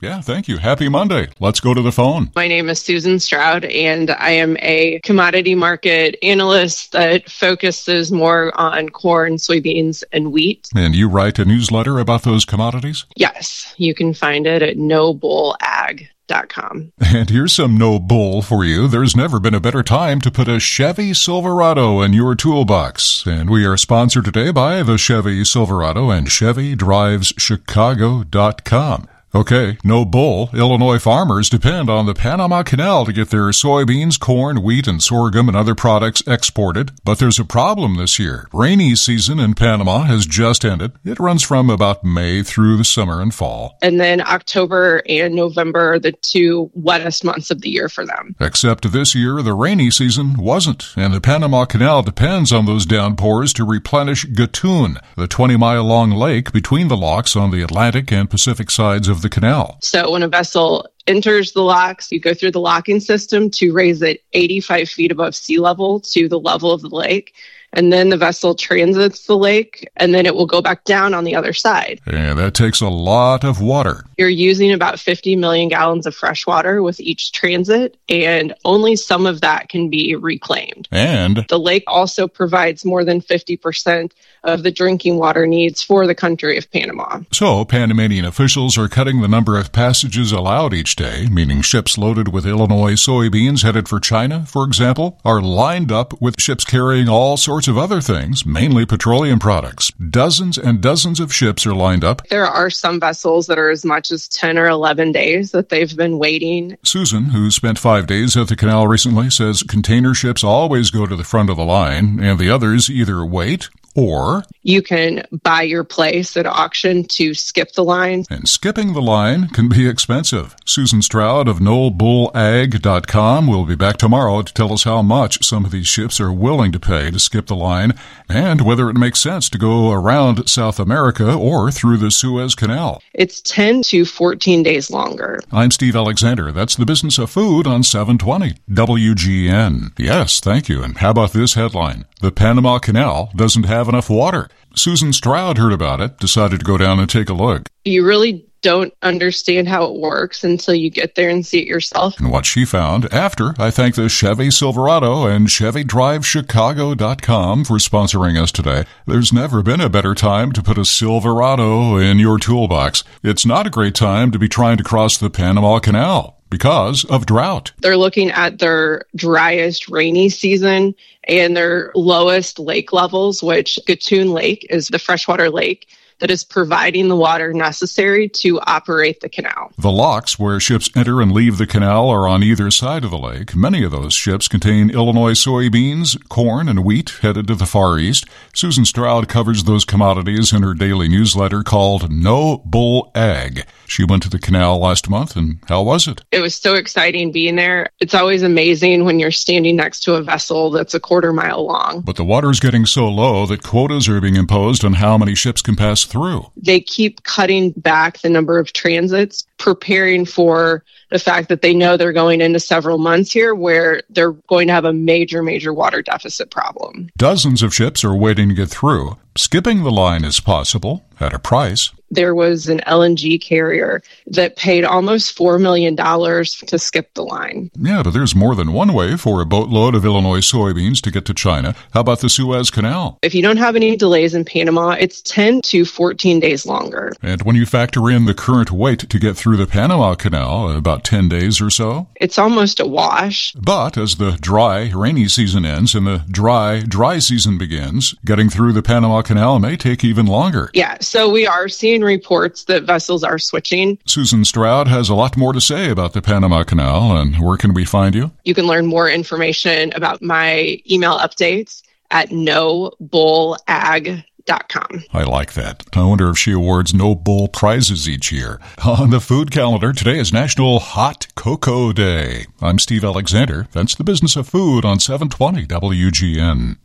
Yeah, thank you. Happy Monday. Let's go to the phone. My name is Susan Stroud, and I am a commodity market analyst that focuses more on corn, soybeans, and wheat. And you write a newsletter about those commodities? Yes, you can find it at nobullag.com. And here's some no bull for you. There's never been a better time to put a Chevy Silverado in your toolbox. And we are sponsored today by the Chevy Silverado and ChevyDrivesChicago.com. Okay, no bull. Illinois farmers depend on the Panama Canal to get their soybeans, corn, wheat, and sorghum and other products exported. But there's a problem this year. Rainy season in Panama has just ended. It runs from about May through the summer and fall. And then October and November are the two wettest months of the year for them. Except this year, the rainy season wasn't, and the Panama Canal depends on those downpours to replenish Gatun, the 20 mile long lake between the locks on the Atlantic and Pacific sides of the canal. So when a vessel enters the locks, you go through the locking system to raise it 85 feet above sea level to the level of the lake. And then the vessel transits the lake and then it will go back down on the other side. And that takes a lot of water. You're using about 50 million gallons of fresh water with each transit, and only some of that can be reclaimed. And The lake also provides more than 50% of the drinking water needs for the country of Panama. so Panamanian officials are cutting the number of passages allowed each day, meaning ships loaded with Illinois soybeans headed for China, for example, are lined up with ships carrying all sorts of other things, mainly petroleum products. Dozens and dozens of ships are lined up. There are some vessels that are as much as 10 or 11 days that they've been waiting. Susan, who spent five days at the canal recently, says container ships always go to the front of the line, and the others either wait or, You can buy your place at auction to skip the line. and skipping the line can be expensive. Susan Stroud of NoBullAg.com will be back tomorrow to tell us how much some of these ships are willing to pay to skip the line and whether it makes sense to go around South America or through the Suez Canal. It's 10 to 14 days longer. I'm Steve Alexander. That's the business of food on 720 WGN. Yes, thank you. And how about this headline? The Panama Canal doesn't have enough water. Susan Stroud heard about it, decided to go down and take a look. You really don't understand how it works until you get there and see it yourself. And what she found after, I thank the Chevy Silverado and ChevyDriveChicago.com for sponsoring us today. There's never been a better time to put a Silverado in your toolbox. It's not a great time to be trying to cross the Panama Canal because of drought. They're looking at their driest rainy season and their lowest lake levels, which Gatun Lake is the freshwater lake that is providing the water necessary to operate the canal. The locks where ships enter and leave the canal are on either side of the lake. Many of those ships contain Illinois soybeans, corn, and wheat headed to the Far East. Susan Stroud covers those commodities in her daily newsletter called No Bull Ag. She went to the canal last month, and how was it? It was so exciting being there. It's always amazing when you're standing next to a vessel that's a quarter mile long. But the water's getting so low that quotas are being imposed on how many ships can pass through. They keep cutting back the number of transits, preparing for the fact that they know they're going into several months here where they're going to have a major, major water deficit problem. Dozens of ships are waiting to get through. Skipping the line is possible at a price. There was an LNG carrier that paid almost $4 million to skip the line. Yeah, but there's more than one way for a boatload of Illinois soybeans to get to China. How about the Suez Canal? If you don't have any delays in Panama, it's 10 to 14 days longer. And when you factor in the current wait to get through the Panama Canal, about 10 days or so. It's almost a wash. But as the dry, rainy season ends and the dry, dry season begins, getting through the Panama Canal may take even longer. Yeah, so we are seeing reports that vessels are switching. Susan Stroud has a lot more to say about the Panama Canal, and where can we find you? You can learn more information about my email updates at nobullag.com. I like that. I wonder if she awards no bull prizes each year. On the food calendar, today is National Hot Cocoa Day. I'm Steve Alexander. That's the business of food on 720 WGN.